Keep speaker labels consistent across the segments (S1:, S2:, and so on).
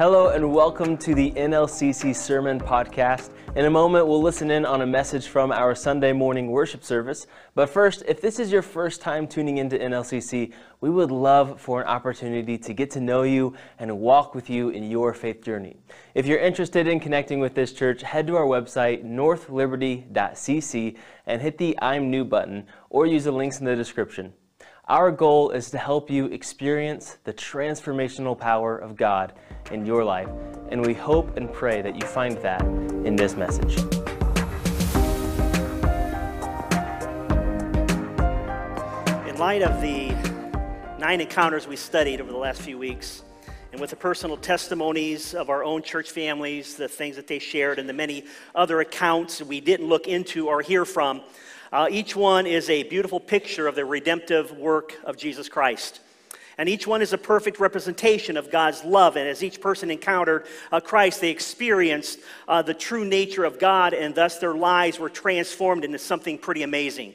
S1: Hello, and welcome to the NLCC Sermon Podcast. In a moment, we'll listen in on a message from our Sunday morning worship service. But first, if this is your first time tuning into NLCC, we would love for an opportunity to get to know you and walk with you in your faith journey. If you're interested in connecting with this church, head to our website, northliberty.cc, and hit the I'm New button or use the links in the description. Our goal is to help you experience the transformational power of God in your life, and we hope and pray that you find that in this message.
S2: In light of the nine encounters we studied over the last few weeks, and with the personal testimonies of our own church families, the things that they shared, and the many other accounts we didn't look into or hear from, uh, each one is a beautiful picture of the redemptive work of Jesus Christ. And each one is a perfect representation of God's love. And as each person encountered uh, Christ, they experienced uh, the true nature of God, and thus their lives were transformed into something pretty amazing.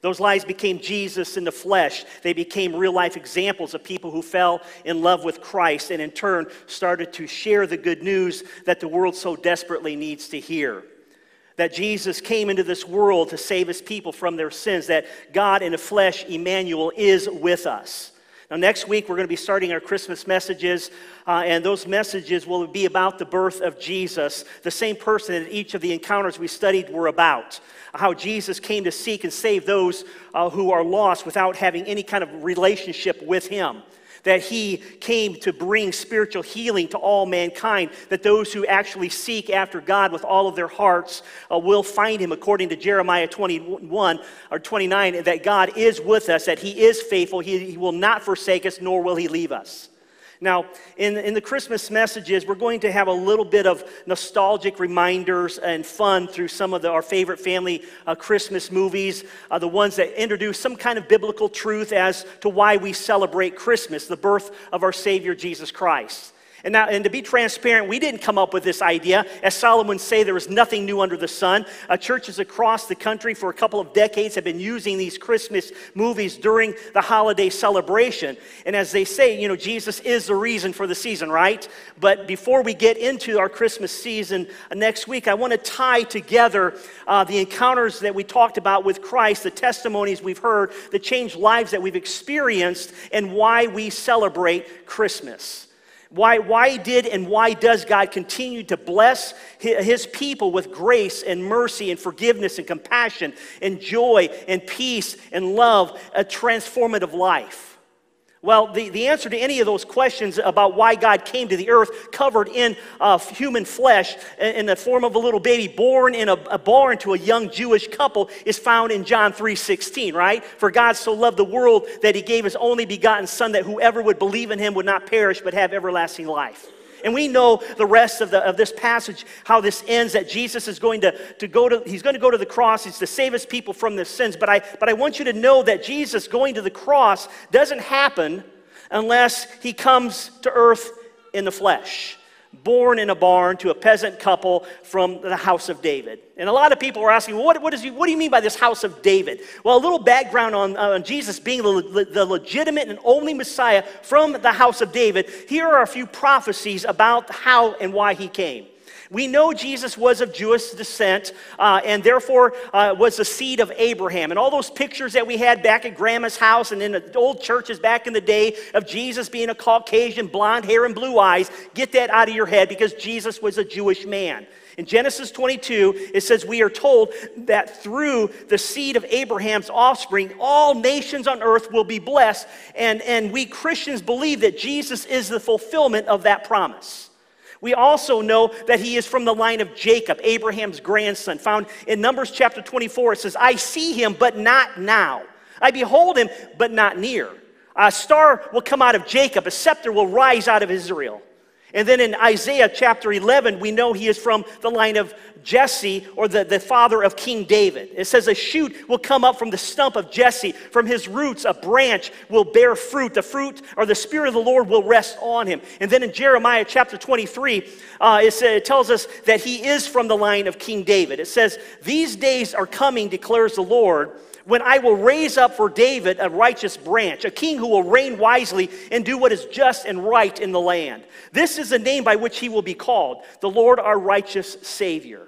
S2: Those lives became Jesus in the flesh. They became real life examples of people who fell in love with Christ and in turn started to share the good news that the world so desperately needs to hear that Jesus came into this world to save his people from their sins, that God in the flesh, Emmanuel, is with us. Now, next week, we're going to be starting our Christmas messages, uh, and those messages will be about the birth of Jesus, the same person that each of the encounters we studied were about. How Jesus came to seek and save those uh, who are lost without having any kind of relationship with Him that he came to bring spiritual healing to all mankind, that those who actually seek after God with all of their hearts uh, will find him, according to Jeremiah 21 or 29, that God is with us, that he is faithful, he, he will not forsake us, nor will he leave us. Now, in, in the Christmas messages, we're going to have a little bit of nostalgic reminders and fun through some of the, our favorite family uh, Christmas movies, uh, the ones that introduce some kind of biblical truth as to why we celebrate Christmas, the birth of our Savior Jesus Christ. And, now, and to be transparent, we didn't come up with this idea. As Solomon say, there is nothing new under the sun. Uh, churches across the country for a couple of decades have been using these Christmas movies during the holiday celebration. And as they say, you know, Jesus is the reason for the season, right? But before we get into our Christmas season uh, next week, I want to tie together uh, the encounters that we talked about with Christ, the testimonies we've heard, the changed lives that we've experienced, and why we celebrate Christmas. Why, why did and why does God continue to bless his people with grace and mercy and forgiveness and compassion and joy and peace and love, a transformative life? Well, the, the answer to any of those questions about why God came to the earth covered in uh, human flesh in the form of a little baby born in a, a barn to a young Jewish couple is found in John 3.16, right? For God so loved the world that he gave his only begotten son that whoever would believe in him would not perish but have everlasting life. And we know the rest of, the, of this passage, how this ends, that Jesus is going to, to go to, he's going to go to the cross. He's to save his people from their sins. But I, but I want you to know that Jesus going to the cross doesn't happen unless he comes to earth in the flesh born in a barn to a peasant couple from the house of David. And a lot of people are asking, well, what, what, is, what do you mean by this house of David? Well, a little background on, on Jesus being the, the legitimate and only Messiah from the house of David. Here are a few prophecies about how and why he came. We know Jesus was of Jewish descent uh, and therefore uh, was the seed of Abraham. And all those pictures that we had back at Grandma's house and in the old churches back in the day of Jesus being a Caucasian, blonde hair and blue eyes, get that out of your head because Jesus was a Jewish man. In Genesis 22, it says, We are told that through the seed of Abraham's offspring, all nations on earth will be blessed. And, and we Christians believe that Jesus is the fulfillment of that promise. We also know that he is from the line of Jacob, Abraham's grandson. Found in Numbers chapter 24, it says, I see him, but not now. I behold him, but not near. A star will come out of Jacob, a scepter will rise out of Israel. And then in Isaiah chapter 11, we know he is from the line of Jesse or the, the father of King David. It says, A shoot will come up from the stump of Jesse. From his roots, a branch will bear fruit. The fruit or the Spirit of the Lord will rest on him. And then in Jeremiah chapter 23, uh, it, it tells us that he is from the line of King David. It says, These days are coming, declares the Lord when I will raise up for David a righteous branch, a king who will reign wisely and do what is just and right in the land. This is the name by which he will be called, the Lord our righteous Savior.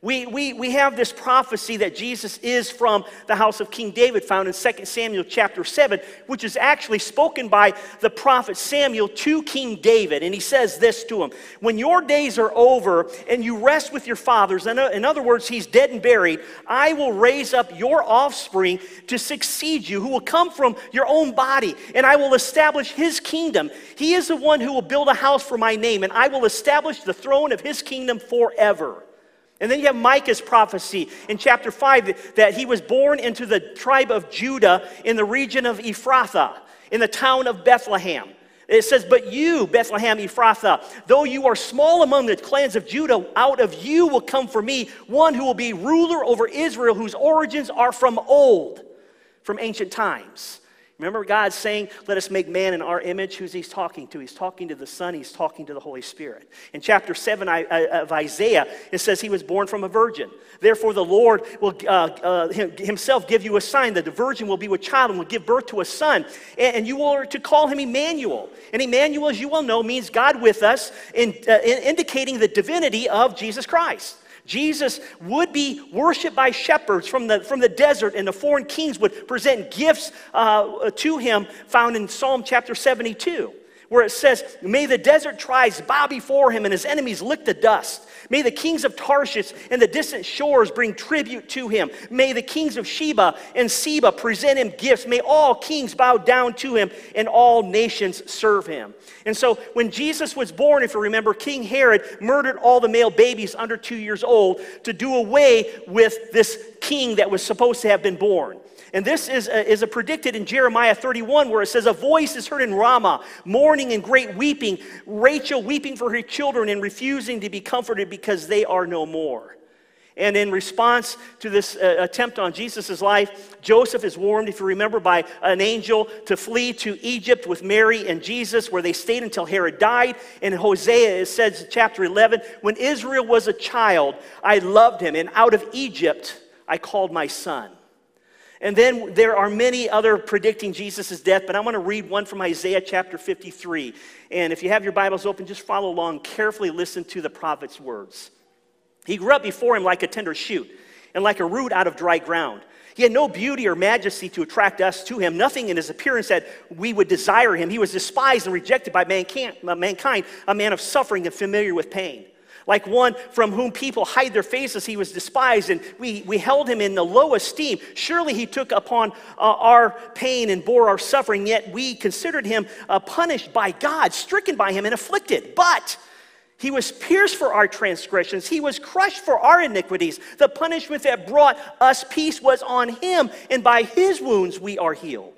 S2: We, we, we have this prophecy that Jesus is from the house of King David, found in 2 Samuel chapter 7, which is actually spoken by the prophet Samuel to King David. And he says this to him When your days are over and you rest with your fathers, in other words, he's dead and buried, I will raise up your offspring to succeed you, who will come from your own body, and I will establish his kingdom. He is the one who will build a house for my name, and I will establish the throne of his kingdom forever. And then you have Micah's prophecy in chapter 5 that he was born into the tribe of Judah in the region of Ephrathah, in the town of Bethlehem. It says, But you, Bethlehem Ephrathah, though you are small among the clans of Judah, out of you will come for me one who will be ruler over Israel, whose origins are from old, from ancient times. Remember God saying, Let us make man in our image? Who's he's talking to? He's talking to the Son, he's talking to the Holy Spirit. In chapter 7 of Isaiah, it says he was born from a virgin. Therefore, the Lord will uh, uh, himself give you a sign that the virgin will be with child and will give birth to a son. And, you are to call him Emmanuel. And Emmanuel, as you well know, means God with us, in, uh, in indicating the divinity of Jesus Christ. Jesus would be worshiped by shepherds from the, from the desert, and the foreign kings would present gifts uh, to him, found in Psalm chapter 72 where it says, May the desert tribes bow before him and his enemies lick the dust. May the kings of Tarshish and the distant shores bring tribute to him. May the kings of Sheba and Seba present him gifts. May all kings bow down to him and all nations serve him. And so when Jesus was born, if you remember, King Herod murdered all the male babies under two years old to do away with this king that was supposed to have been born. And this is a, is predicted in Jeremiah 31, where it says, A voice is heard in Ramah, mourning and great weeping, Rachel weeping for her children and refusing to be comforted because they are no more. And in response to this uh, attempt on Jesus' life, Joseph is warned, if you remember, by an angel to flee to Egypt with Mary and Jesus, where they stayed until Herod died. In Hosea, it says, chapter 11, When Israel was a child, I loved him, and out of Egypt I called my son. And then there are many other predicting Jesus' death, but I want to read one from Isaiah chapter 53. And if you have your Bibles open, just follow along, carefully listen to the prophet's words. He grew up before him like a tender shoot and like a root out of dry ground. He had no beauty or majesty to attract us to him, nothing in his appearance that we would desire him. He was despised and rejected by mankind, a man of suffering and familiar with pain like one from whom people hide their faces. He was despised, and we, we held him in the low esteem. Surely he took upon uh, our pain and bore our suffering, yet we considered him uh, punished by God, stricken by him, and afflicted. But he was pierced for our transgressions. He was crushed for our iniquities. The punishment that brought us peace was on him, and by his wounds we are healed.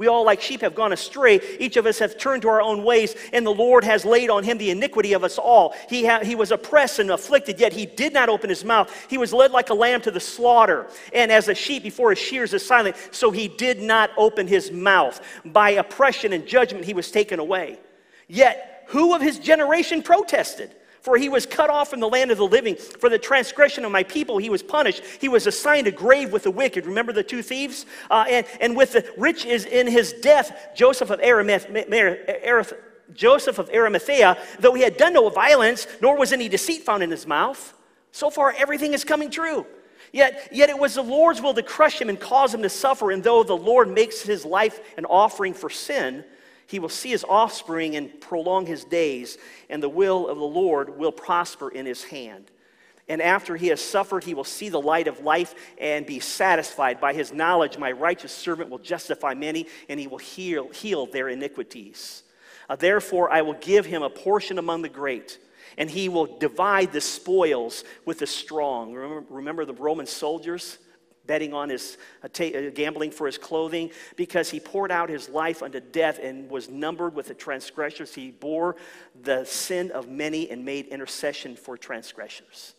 S2: We all, like sheep, have gone astray. Each of us have turned to our own ways, and the Lord has laid on him the iniquity of us all. He, ha- he was oppressed and afflicted, yet he did not open his mouth. He was led like a lamb to the slaughter, and as a sheep before his shears is silent, so he did not open his mouth. By oppression and judgment he was taken away. Yet, who of his generation protested? For he was cut off from the land of the living. For the transgression of my people, he was punished. He was assigned a grave with the wicked. Remember the two thieves? Uh, and, and with the rich is in his death, Joseph of Arimathea. Joseph of Arimathea, though he had done no violence, nor was any deceit found in his mouth. So far, everything is coming true. Yet, yet it was the Lord's will to crush him and cause him to suffer. And though the Lord makes his life an offering for sin, he will see his offspring and prolong his days, and the will of the Lord will prosper in his hand. And after he has suffered, he will see the light of life and be satisfied. By his knowledge, my righteous servant will justify many, and he will heal, heal their iniquities. Uh, therefore, I will give him a portion among the great, and he will divide the spoils with the strong. Remember, remember the Roman soldiers? Betting on his uh, uh, gambling for his clothing because he poured out his life unto death and was numbered with the transgressors. He bore the sin of many and made intercession for transgressors.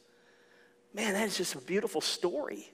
S2: Man that is just a beautiful story.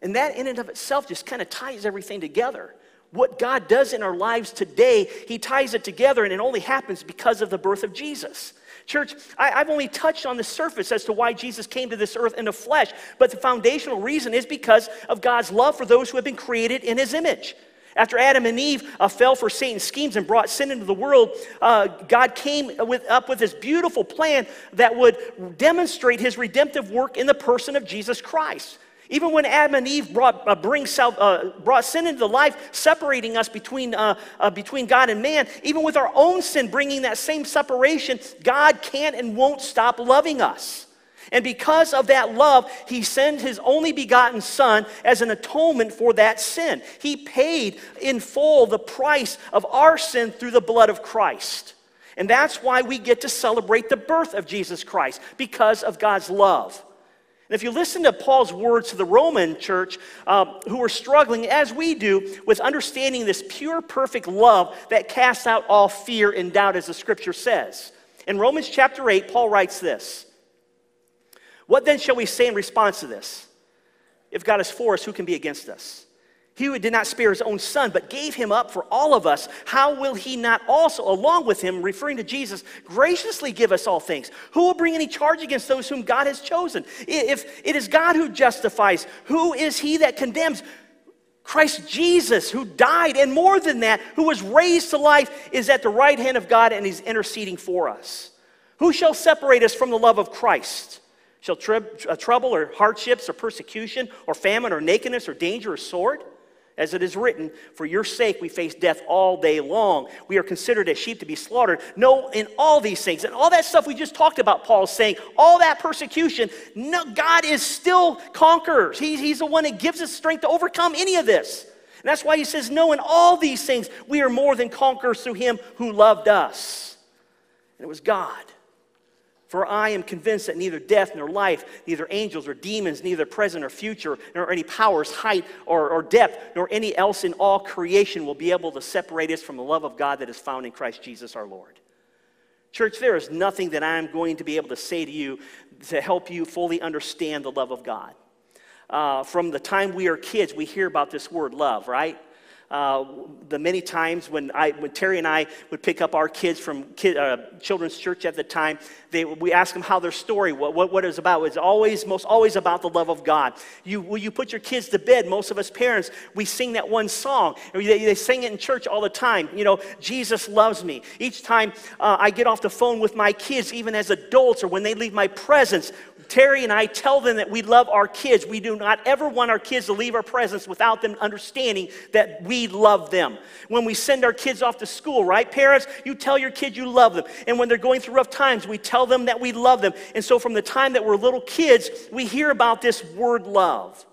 S2: And that in and of itself just kind of ties everything together. What God does in our lives today, He ties it together, and it only happens because of the birth of Jesus. Church, I, have only touched on the surface as to why Jesus came to this earth in the flesh, but the foundational reason is because of God's love for those who have been created in His image. After Adam and Eve uh, fell for Satan's schemes and brought sin into the world, uh, God came with, up with this beautiful plan that would demonstrate his redemptive work in the person of Jesus Christ. Even when Adam and Eve brought, uh, bring uh, brought sin into the life, separating us between, uh, uh, between God and man, even with our own sin bringing that same separation, God can't and won't stop loving us. And because of that love, he sent his only begotten Son as an atonement for that sin. He paid in full the price of our sin through the blood of Christ. And that's why we get to celebrate the birth of Jesus Christ, because of God's love. And if you listen to Paul's words to the Roman church, um, who are struggling, as we do, with understanding this pure, perfect love that casts out all fear and doubt, as the scripture says. In Romans chapter 8, Paul writes this What then shall we say in response to this? If God is for us, who can be against us? He who did not spare his own son, but gave him up for all of us, how will he not also, along with him, referring to Jesus, graciously give us all things? Who will bring any charge against those whom God has chosen? If it is God who justifies, who is he that condemns? Christ Jesus, who died, and more than that, who was raised to life, is at the right hand of God and he's interceding for us. Who shall separate us from the love of Christ? Shall uh, trouble or hardships or persecution or famine or nakedness or danger or sword? As it is written, for your sake we face death all day long. We are considered as sheep to be slaughtered. No, in all these things, and all that stuff we just talked about, Paul saying, all that persecution, no, God is still conquerors. He, he's the one that gives us strength to overcome any of this. And that's why he says, No, in all these things we are more than conquerors through him who loved us. And it was God. For I am convinced that neither death nor life, neither angels or demons, neither present or future, nor any powers, height or, or depth, nor any else in all creation will be able to separate us from the love of God that is found in Christ Jesus our Lord. Church, there is nothing that I'm going to be able to say to you to help you fully understand the love of God. Uh, from the time we are kids, we hear about this word love, right? Uh, the many times when, I, when Terry and I would pick up our kids from kid, uh, children's church at the time, they, we ask them how their story, what, what, what it was about. It's always, most always about the love of God. You, you put your kids to bed, most of us parents, we sing that one song. They, they sing it in church all the time. You know, Jesus loves me. Each time uh, I get off the phone with my kids, even as adults or when they leave my presence, Terry and I tell them that we love our kids. We do not ever want our kids to leave our presence without them understanding that we love them. When we send our kids off to school, right? Parents, you tell your kids you love them. And when they're going through rough times, we tell them that we love them. And so from the time that we're little kids, we hear about this word love.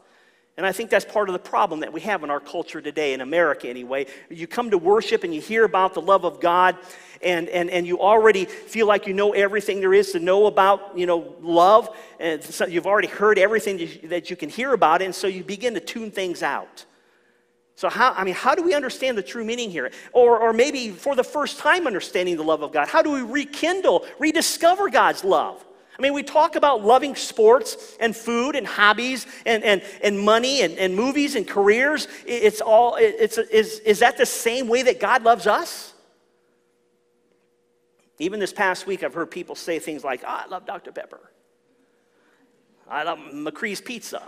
S2: And I think that's part of the problem that we have in our culture today, in America anyway. You come to worship and you hear about the love of God, and, and, and you already feel like you know everything there is to know about, you know, love. And so you've already heard everything that you can hear about it, and so you begin to tune things out. So how, I mean, how do we understand the true meaning here? Or, or maybe for the first time understanding the love of God, how do we rekindle, rediscover God's love? I mean, we talk about loving sports and food and hobbies and, and, and money and, and movies and careers. It's all, it's, is, is that the same way that God loves us? Even this past week, I've heard people say things like, oh, I love Dr. Pepper. I love McCree's Pizza.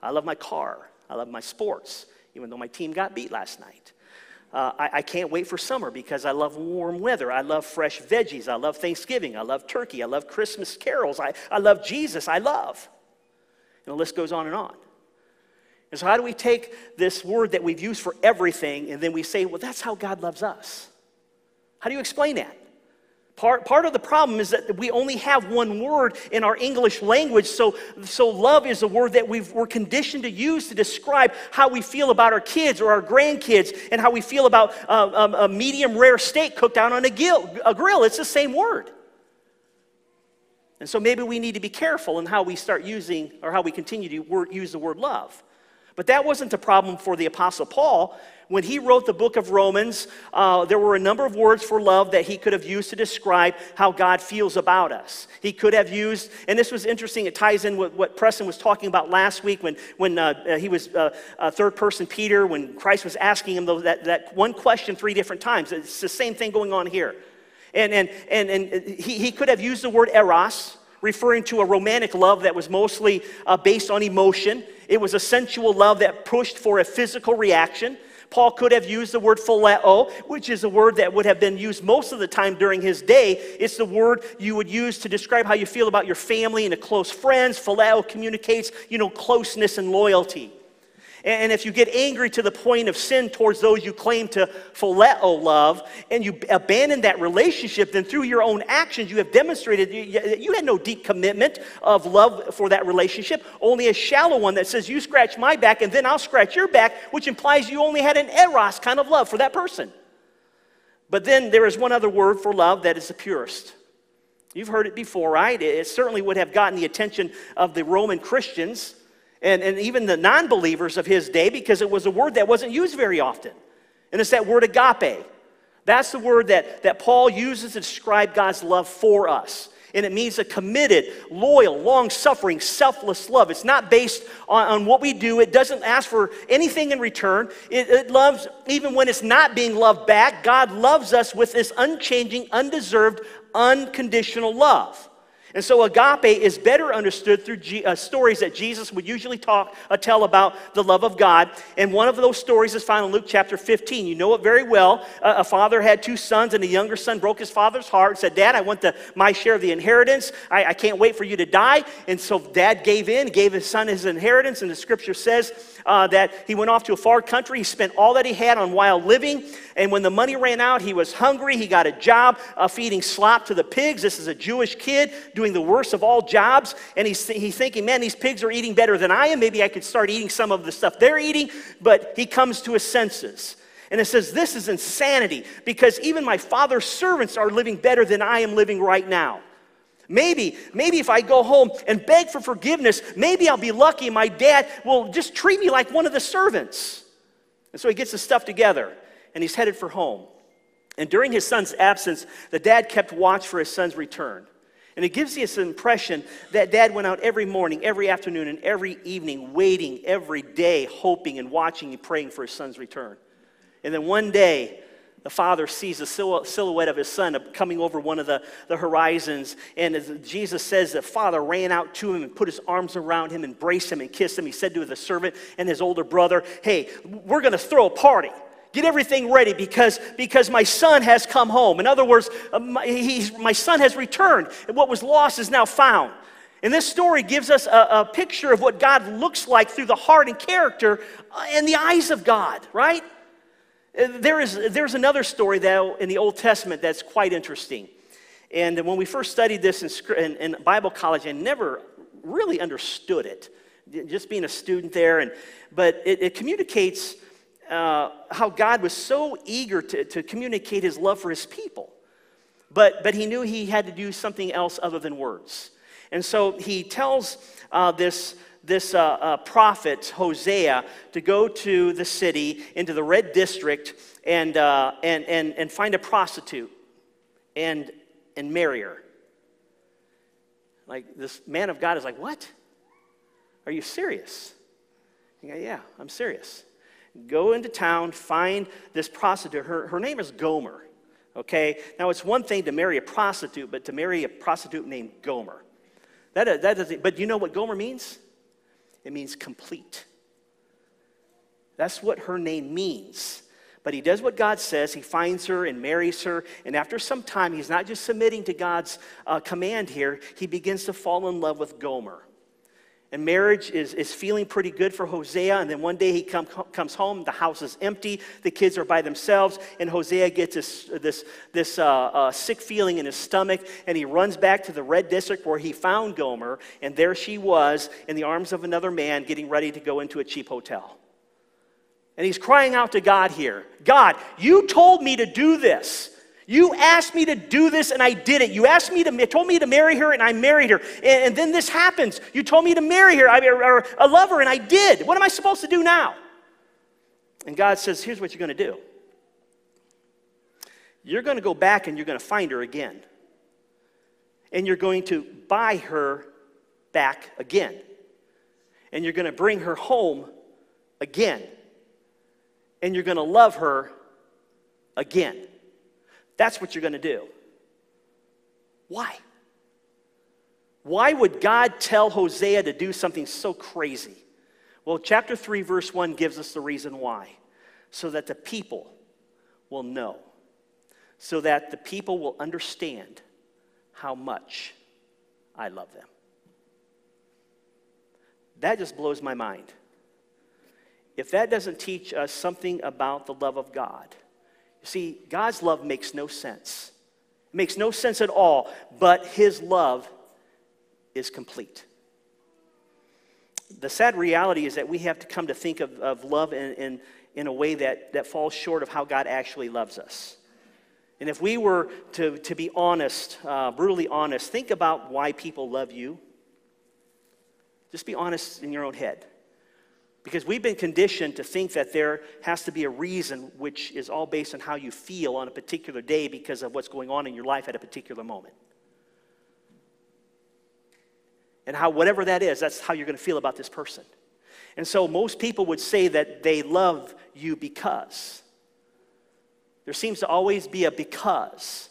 S2: I love my car. I love my sports, even though my team got beat last night. Uh, I, I, can't wait for summer because I love warm weather. I love fresh veggies. I love Thanksgiving. I love turkey. I love Christmas carols. I, I love Jesus. I love. And the list goes on and on. And so, how do we take this word that we've used for everything and then we say, well, that's how God loves us? How do you explain that? Part, part of the problem is that we only have one word in our English language, so, so love is a word that we are conditioned to use to describe how we feel about our kids or our grandkids and how we feel about uh, um, a medium rare steak cooked out on a, grill. a grill. It's the same word. And so maybe we need to be careful in how we start using or how we continue to word, use the word love. But that wasn't the problem for the Apostle Paul. When he wrote the book of Romans, uh, there were a number of words for love that he could have used to describe how God feels about us. He could have used, and this was interesting, it ties in with what Preston was talking about last week when, when uh, he was uh, third person Peter, when Christ was asking him that, that one question three different times. It's the same thing going on here. And, and, and, and he, he could have used the word eros, referring to a romantic love that was mostly uh, based on emotion. It was a sensual love that pushed for a physical reaction. Paul could have used the word phileo, which is a word that would have been used most of the time during his day. It's the word you would use to describe how you feel about your family and a close friends. Phileo communicates, you know, closeness and loyalty. And if you get angry to the point of sin towards those you claim to phileo love, and you abandon that relationship, then through your own actions, you have demonstrated you had no deep commitment of love for that relationship, only a shallow one that says, You scratch my back, and then I'll scratch your back, which implies you only had an eros kind of love for that person. But then there is one other word for love that is the purest. You've heard it before, right? It certainly would have gotten the attention of the Roman Christians and, and even the non believers of his day because it was a word that wasn't used very often. And it's that word agape. That's the word that, that Paul uses to describe God's love for us. And it means a committed, loyal, long suffering, selfless love. It's not based on, on what we do, it doesn't ask for anything in return. It, it loves, even when it's not being loved back, God loves us with this unchanging, undeserved, unconditional love. And so agape is better understood through G, uh, stories that Jesus would usually talk, uh, tell about the love of God. And one of those stories is found in Luke chapter 15. You know it very well. Uh, a father had two sons, and the younger son broke his father's heart and said, Dad, I want the, my share of the inheritance. I, I can't wait for you to die. And so dad gave in, gave his son his inheritance. And the scripture says uh, that he went off to a far country. He spent all that he had on wild living. And when the money ran out, he was hungry. He got a job uh, feeding slop to the pigs. This is a Jewish kid doing the worst of all jobs. And he's, he's thinking, man, these pigs are eating better than I am. Maybe I could start eating some of the stuff they're eating. But he comes to his senses. And it says, This is insanity because even my father's servants are living better than I am living right now. Maybe, maybe if I go home and beg for forgiveness, maybe I'll be lucky my dad will just treat me like one of the servants. And so he gets his stuff together and he's headed for home. And during his son's absence, the dad kept watch for his son's return. And it gives you this impression that dad went out every morning, every afternoon, and every evening, waiting every day, hoping and watching and praying for his son's return. And then one day, the father sees a silhouette of his son coming over one of the, the horizons. And as Jesus says, the father ran out to him and put his arms around him, embraced him, and kissed him. He said to the servant and his older brother, Hey, we're going to throw a party. Get everything ready because, because my son has come home. In other words, uh, my, my son has returned. And what was lost is now found. And this story gives us a, a picture of what God looks like through the heart and character and uh, the eyes of God, right? There is, there's another story, though, in the Old Testament that's quite interesting. And when we first studied this in, in, in Bible college, I never really understood it, just being a student there. And, but it, it communicates uh, how God was so eager to, to communicate his love for his people. But, but he knew he had to do something else other than words. And so he tells uh, this, this uh, uh, prophet, Hosea, to go to the city, into the red district, and, uh, and, and, and find a prostitute and, and marry her. Like, this man of God is like, What? Are you serious? Go, yeah, I'm serious go into town, find this prostitute. Her, her name is Gomer. Okay? Now, it's one thing to marry a prostitute, but to marry a prostitute named Gomer. That, that doesn't, but you know what Gomer means? It means complete. That's what her name means. But he does what God says. He finds her and marries her. And after some time, he's not just submitting to God's uh, command here, he begins to fall in love with Gomer and marriage is, is feeling pretty good for Hosea. And then one day he come, comes home, the house is empty, the kids are by themselves, and Hosea gets this, this, this uh, uh, sick feeling in his stomach, and he runs back to the red district where he found Gomer, and there she was in the arms of another man getting ready to go into a cheap hotel. And he's crying out to God here God, you told me to do this. You asked me to do this and I did it. You asked me to, told me to marry her and I married her. And, and then this happens. You told me to marry her I, or, or I love her and I did. What am I supposed to do now? And God says, here's what you're going to do. You're going to go back and you're going to find her again. And you're going to buy her back again. And you're going to bring her home again. And you're going to love her again. That's what you're going to do. Why? Why would God tell Hosea to do something so crazy? Well, chapter 3, verse 1 gives us the reason why. So that the people will know, so that the people will understand how much I love them. That just blows my mind. If that doesn't teach us something about the love of God, see, God's love makes no sense. It makes no sense at all, but His love is complete. The sad reality is that we have to come to think of, of love in, in, in a way that, that falls short of how God actually loves us. And if we were to, to be honest, uh, brutally honest, think about why people love you. Just be honest in your own head. Because we've been conditioned to think that there has to be a reason which is all based on how you feel on a particular day because of what's going on in your life at a particular moment. And how, whatever that is, that's how you're going to feel about this person. And so most people would say that they love you because. There seems to always be a because.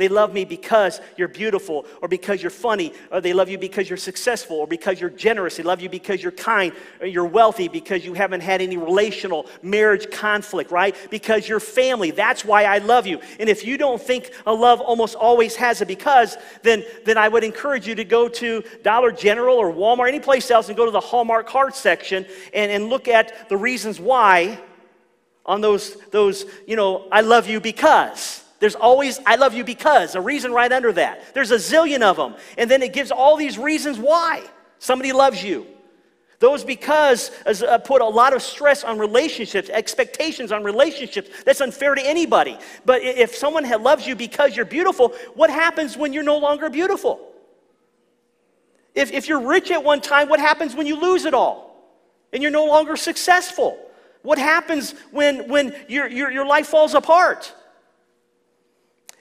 S2: They love me because you're beautiful, or because you're funny, or they love you because you're successful, or because you're generous. They love you because you're kind, or you're wealthy, because you haven't had any relational marriage conflict, right? Because you're family. That's why I love you. And if you don't think a love almost always has a because, then, then I would encourage you to go to Dollar General or Walmart, any place else, and go to the Hallmark card section and, and look at the reasons why on those, those, you know, I love you because. There's always, I love you because, a reason right under that. There's a zillion of them. And then it gives all these reasons why somebody loves you. Those because uh, put a lot of stress on relationships, expectations on relationships. That's unfair to anybody. But if someone loves you because you're beautiful, what happens when you're no longer beautiful? If, if you're rich at one time, what happens when you lose it all and you're no longer successful? What happens when, when your, your, your life falls apart?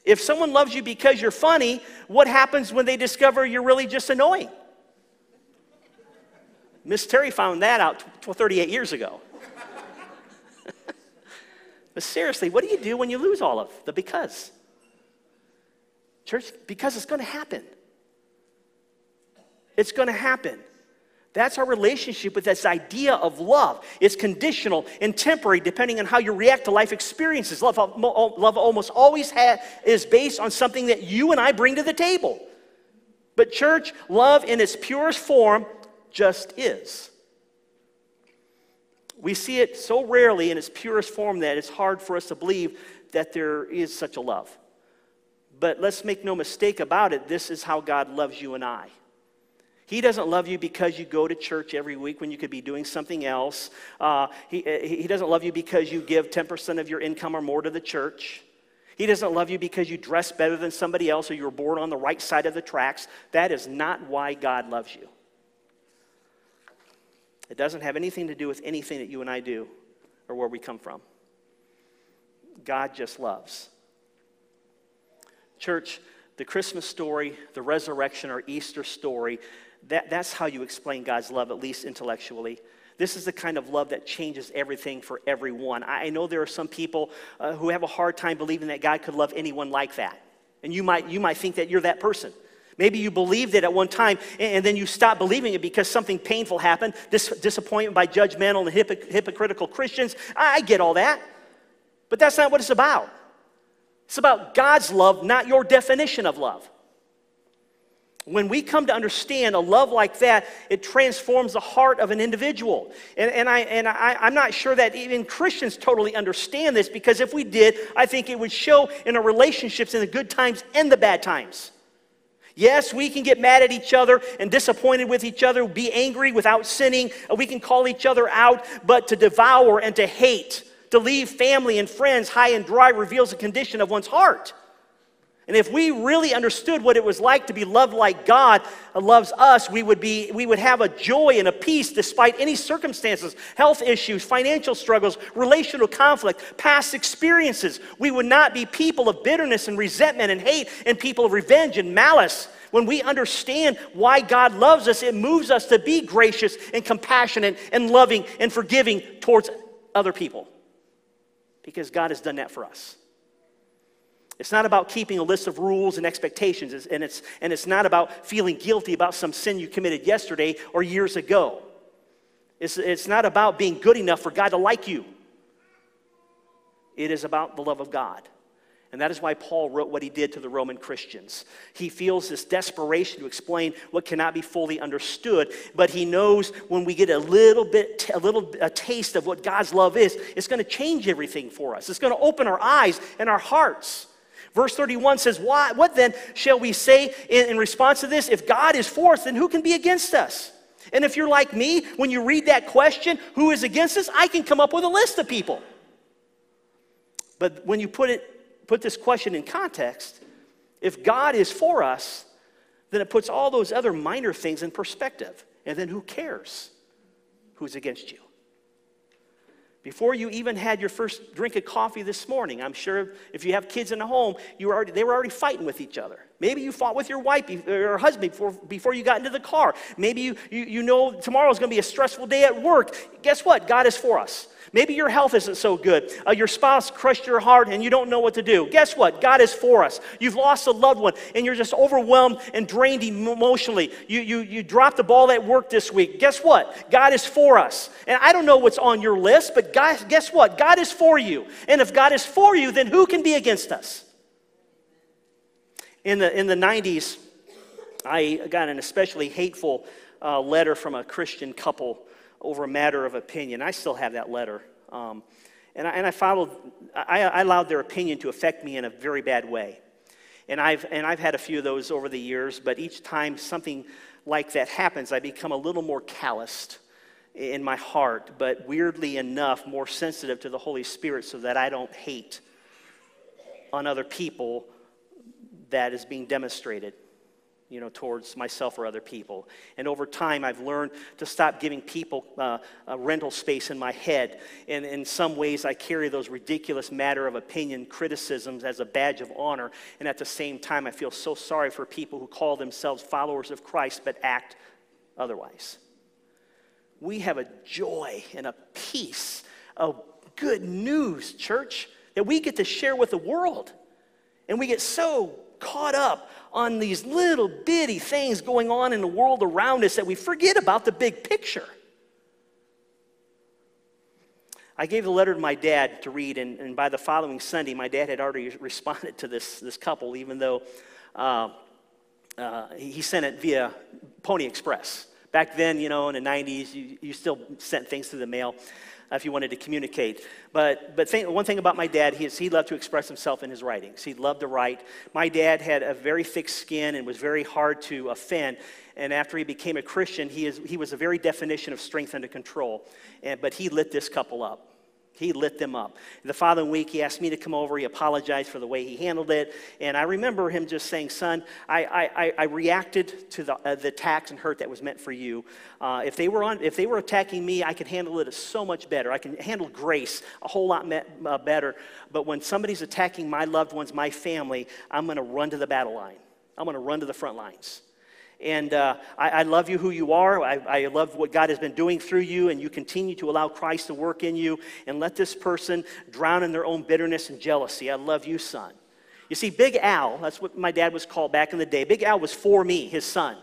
S2: If someone loves you because you're funny, what happens when they discover you're really just annoying? Miss Terry found that out 38 years ago. but seriously, what do you do when you lose all of the because? Church, because it's going to happen. It's going to happen. That's our relationship with this idea of love. It's conditional and temporary depending on how you react to life experiences. Love, love almost always is based on something that you and I bring to the table. But, church, love in its purest form just is. We see it so rarely in its purest form that it's hard for us to believe that there is such a love. But let's make no mistake about it, this is how God loves you and I. He doesn't love you because you go to church every week when you could be doing something else. Uh, he, he doesn't love you because you give 10% of your income or more to the church. He doesn't love you because you dress better than somebody else or you were born on the right side of the tracks. That is not why God loves you. It doesn't have anything to do with anything that you and I do or where we come from. God just loves. Church, the Christmas story, the resurrection or Easter story, that, that's how you explain God's love, at least intellectually. This is the kind of love that changes everything for everyone. I know there are some people uh, who have a hard time believing that God could love anyone like that. And you might, you might think that you're that person. Maybe you believed it at one time and, then you stopped believing it because something painful happened, dis- disappointment by judgmental and hypocritical Christians. I, I get all that. But that's not what it's about. It's about God's love, not your definition of love. When we come to understand a love like that, it transforms the heart of an individual. And, and, I, and I, I'm not sure that even Christians totally understand this because if we did, I think it would show in our relationships in the good times and the bad times. Yes, we can get mad at each other and disappointed with each other, be angry without sinning. We can call each other out, but to devour and to hate, to leave family and friends high and dry reveals the condition of one's heart. And if we really understood what it was like to be loved like God uh, loves us, we would, be, we would have a joy and a peace despite any circumstances, health issues, financial struggles, relational conflict, past experiences. We would not be people of bitterness and resentment and hate and people of revenge and malice. When we understand why God loves us, it moves us to be gracious and compassionate and loving and forgiving towards other people. Because God has done that for us. It's not about keeping a list of rules and expectations, and it's, and it's not about feeling guilty about some sin you committed yesterday or years ago. It's, it's not about being good enough for God to like you. It is about the love of God. And that is why Paul wrote what he did to the Roman Christians. He feels this desperation to explain what cannot be fully understood, but he knows when we get a little bit, a little a taste of what God's love is, it's going to change everything for us. It's going to open our eyes and our hearts. Verse 31 says, Why, What then shall we say in, in response to this? If God is for us, then who can be against us? And if you're like me, when you read that question, who is against us, I can come up with a list of people. But when you put, it, put this question in context, if God is for us, then it puts all those other minor things in perspective. And then who cares who's against you? Before you even had your first drink of coffee this morning, I'm sure if you have kids in the home, you were already, they were already fighting with each other. Maybe you fought with your wife or husband before, before you got into the car. Maybe you, you, you know tomorrow is going to be a stressful day at work. Guess what? God is for us. Maybe your health isn't so good. Uh, your spouse crushed your heart and you don't know what to do. Guess what? God is for us. You've lost a loved one and you're just overwhelmed and drained emotionally. You, you, you dropped the ball at work this week. Guess what? God is for us. And I don't know what's on your list, but God, guess what? God is for you. And if God is for you, then who can be against us? In the, in the 90s, I got an especially hateful uh, letter from a Christian couple over a matter of opinion. I still have that letter. Um, and, I, and I followed, I, I allowed their opinion to affect me in a very bad way. And I've, and I've had a few of those over the years, but each time something like that happens, I become a little more calloused in my heart, but weirdly enough, more sensitive to the Holy Spirit so that I don't hate on other people that is being demonstrated you know, towards myself or other people. And over time, I've learned to stop giving people uh, a rental space in my head. And in some ways, I carry those ridiculous matter of opinion criticisms as a badge of honor. And at the same time, I feel so sorry for people who call themselves followers of Christ but act otherwise. We have a joy and a peace of good news, church, that we get to share with the world. And we get so caught up on these little bitty things going on in the world around us that we forget about the big picture. I gave the letter to my dad to read, and, and by the following Sunday, my dad had already responded to this, this couple, even though uh, uh, he sent it via Pony Express. Back then, you know, in the 90s, you, you still sent things through the mail Uh, if you wanted to communicate. But, but think, one thing about my dad, he, is, he loved to express himself in his writings. He loved to write. My dad had a very thick skin and was very hard to offend. And after he became a Christian, he, is, he was a very definition of strength under control. And, but he lit this couple up. He lit them up. The following week, he asked me to come over. He apologized for the way he handled it. And I remember him just saying, Son, I, I, I reacted to the, uh, the attacks and hurt that was meant for you. Uh, if, they were on, if they were attacking me, I could handle it so much better. I can handle grace a whole lot me- uh, better. But when somebody's attacking my loved ones, my family, I'm going to run to the battle line. I'm going to run to the front lines. And uh, I, I, love you who you are. I, I, love what God has been doing through you, and you continue to allow Christ to work in you. And let this person drown in their own bitterness and jealousy. I love you, son. You see, Big Al, that's what my dad was called back in the day. Big Al was for me, his son.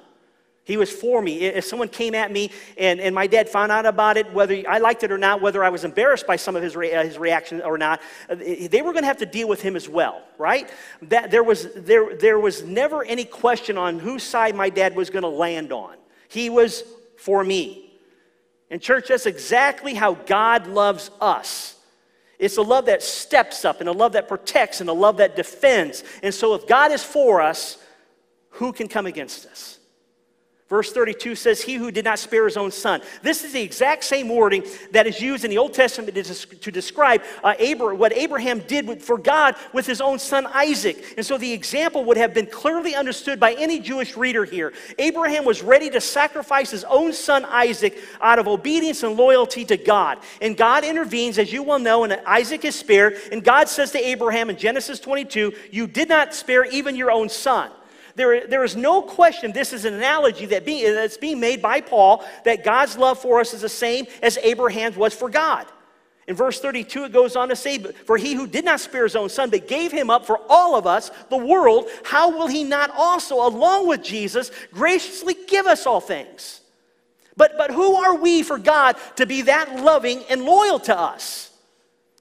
S2: He was for me. If someone came at me and, and my dad found out about it, whether I liked it or not, whether I was embarrassed by some of his, re, uh, his reaction or not, uh, they were going to have to deal with him as well, right? That, there, was, there, there was never any question on whose side my dad was going to land on. He was for me. And, church, that's exactly how God loves us. It's a love that steps up and a love that protects and a love that defends. And so, if God is for us, who can come against us? Verse 32 says, He who did not spare his own son. This is the exact same wording that is used in the Old Testament to, describe uh, what Abraham did for God with his own son Isaac. And so the example would have been clearly understood by any Jewish reader here. Abraham was ready to sacrifice his own son Isaac out of obedience and loyalty to God. And God intervenes, as you well know, and Isaac is spared. And God says to Abraham in Genesis 22, You did not spare even your own son. There, there is no question this is an analogy that that's being made by Paul that God's love for us is the same as Abraham's was for God. In verse 32, it goes on to say, For he who did not spare his own son, but gave him up for all of us, the world, how will he not also, along with Jesus, graciously give us all things? But, but who are we for God to be that loving and loyal to us?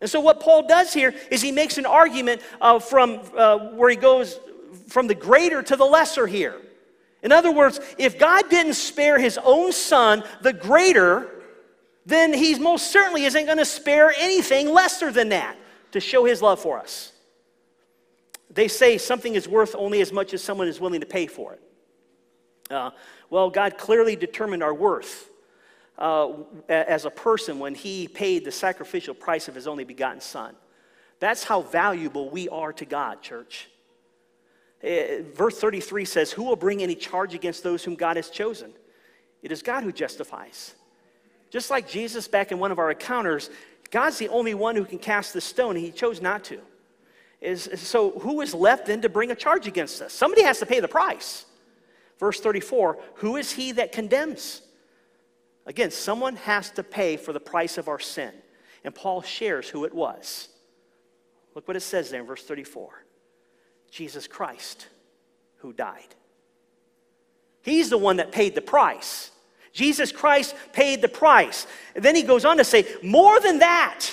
S2: And so, what Paul does here is he makes an argument uh, from uh, where he goes from the greater to the lesser here. In other words, if God didn't spare his own son, the greater, then he most certainly isn't going to spare anything lesser than that to show his love for us. They say something is worth only as much as someone is willing to pay for it. Uh, well, God clearly determined our worth uh, as a person when he paid the sacrificial price of his only begotten son. That's how valuable we are to God, church. Uh, verse 33 says, Who will bring any charge against those whom God has chosen? It is God who justifies. Just like Jesus back in one of our encounters, God's the only one who can cast the stone, and he chose not to. Is, so, who is left then to bring a charge against us? Somebody has to pay the price. Verse 34 Who is he that condemns? Again, someone has to pay for the price of our sin. And Paul shares who it was. Look what it says there in verse 34 Jesus Christ who died. He's the one that paid the price. Jesus Christ paid the price. And then he goes on to say, more than that,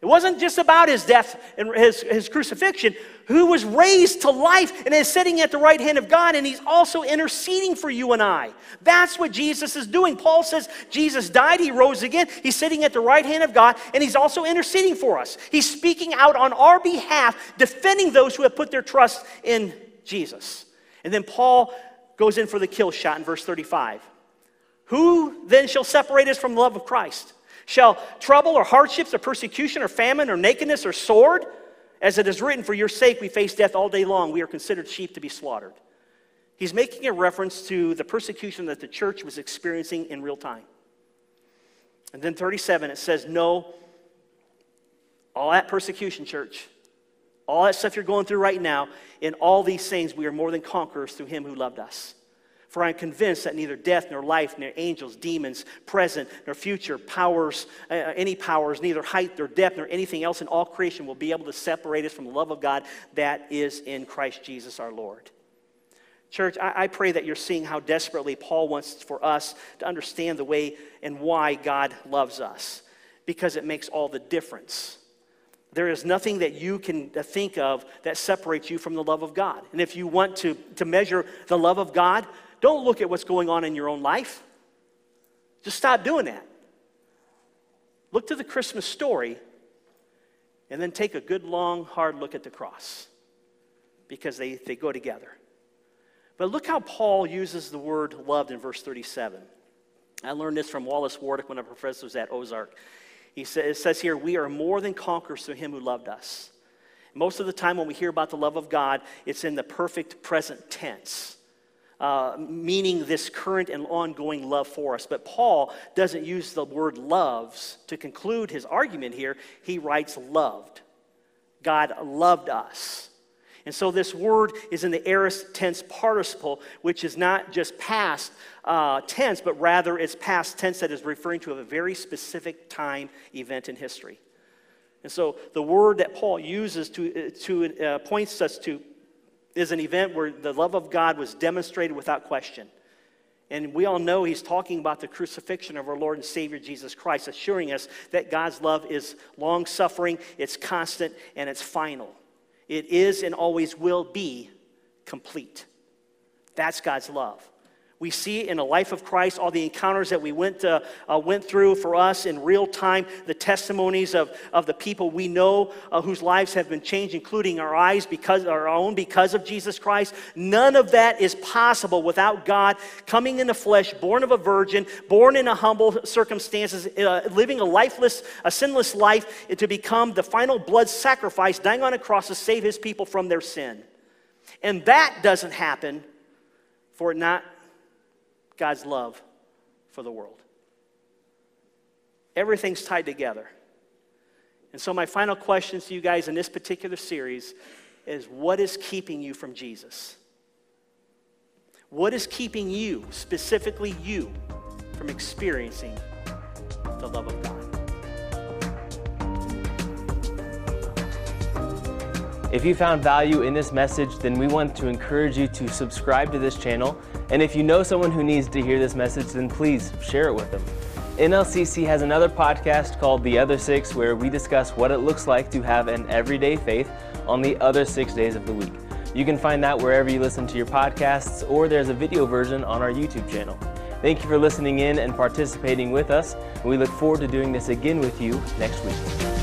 S2: it wasn't just about his death and his, his crucifixion, who was raised to life and is sitting at the right hand of God, and he's also interceding for you and I. That's what Jesus is doing. Paul says Jesus died, he rose again, he's sitting at the right hand of God, and he's also interceding for us. He's speaking out on our behalf, defending those who have put their trust in Jesus. And then Paul goes in for the kill shot in verse 35. Who then shall separate us from the love of Christ? Shall trouble or hardships or persecution or famine or nakedness or sword? As it is written, For your sake we face death all day long. We are considered sheep to be slaughtered. He's making a reference to the persecution that the church was experiencing in real time. And then 37, it says, No, all that persecution, church, all that stuff you're going through right now, in all these things we are more than conquerors through him who loved us. For I am convinced that neither death, nor life, nor angels, demons, present, nor future powers, uh, uh, any powers, neither height, nor depth, nor anything else in all creation will be able to separate us from the love of God that is in Christ Jesus our Lord. Church, I, I pray that you're seeing how desperately Paul wants for us to understand the way and why God loves us, because it makes all the difference. There is nothing that you can uh, think of that separates you from the love of God. And if you want to, to measure the love of God, don't look at what's going on in your own life. Just stop doing that. Look to the Christmas story and then take a good, long, hard look at the cross because they, they go together. But look how Paul uses the word loved in verse 37. I learned this from Wallace Wardick, one of our professors at Ozark. He says, it says here, We are more than conquerors through him who loved us. Most of the time, when we hear about the love of God, it's in the perfect present tense uh, meaning this current and ongoing love for us. But Paul doesn't use the word loves to conclude his argument here. He writes loved. God loved us. And so this word is in the aorist tense participle, which is not just past uh, tense, but rather it's past tense that is referring to a very specific time event in history. And so the word that Paul uses to, uh, to uh, points us to is an event where the love of God was demonstrated without question. And we all know he's talking about the crucifixion of our Lord and Savior Jesus Christ, assuring us that God's love is long suffering, it's constant, and it's final. It is and always will be complete. That's God's love. We see in the life of Christ all the encounters that we went, uh, uh, went through for us in real time, the testimonies of, of the people we know uh, whose lives have been changed, including our eyes because our own because of Jesus Christ. None of that is possible without God coming in the flesh, born of a virgin, born in a humble circumstances, uh, living a lifeless, a sinless life to become the final blood sacrifice, dying on a cross to save His people from their sin. And that doesn't happen for it not God's love for the world. Everything's tied together. And so, my final question to you guys in this particular series is what is keeping you from Jesus? What is keeping you, specifically you, from experiencing the love of God?
S1: If you found value in this message, then we want to encourage you to subscribe to this channel. And if you know someone who needs to hear this message, then please share it with them. NLCC has another podcast called The Other Six, where we discuss what it looks like to have an everyday faith on the other six days of the week. You can find that wherever you listen to your podcasts, or there's a video version on our YouTube channel. Thank you for listening in and participating with us. We look forward to doing this again with you next week.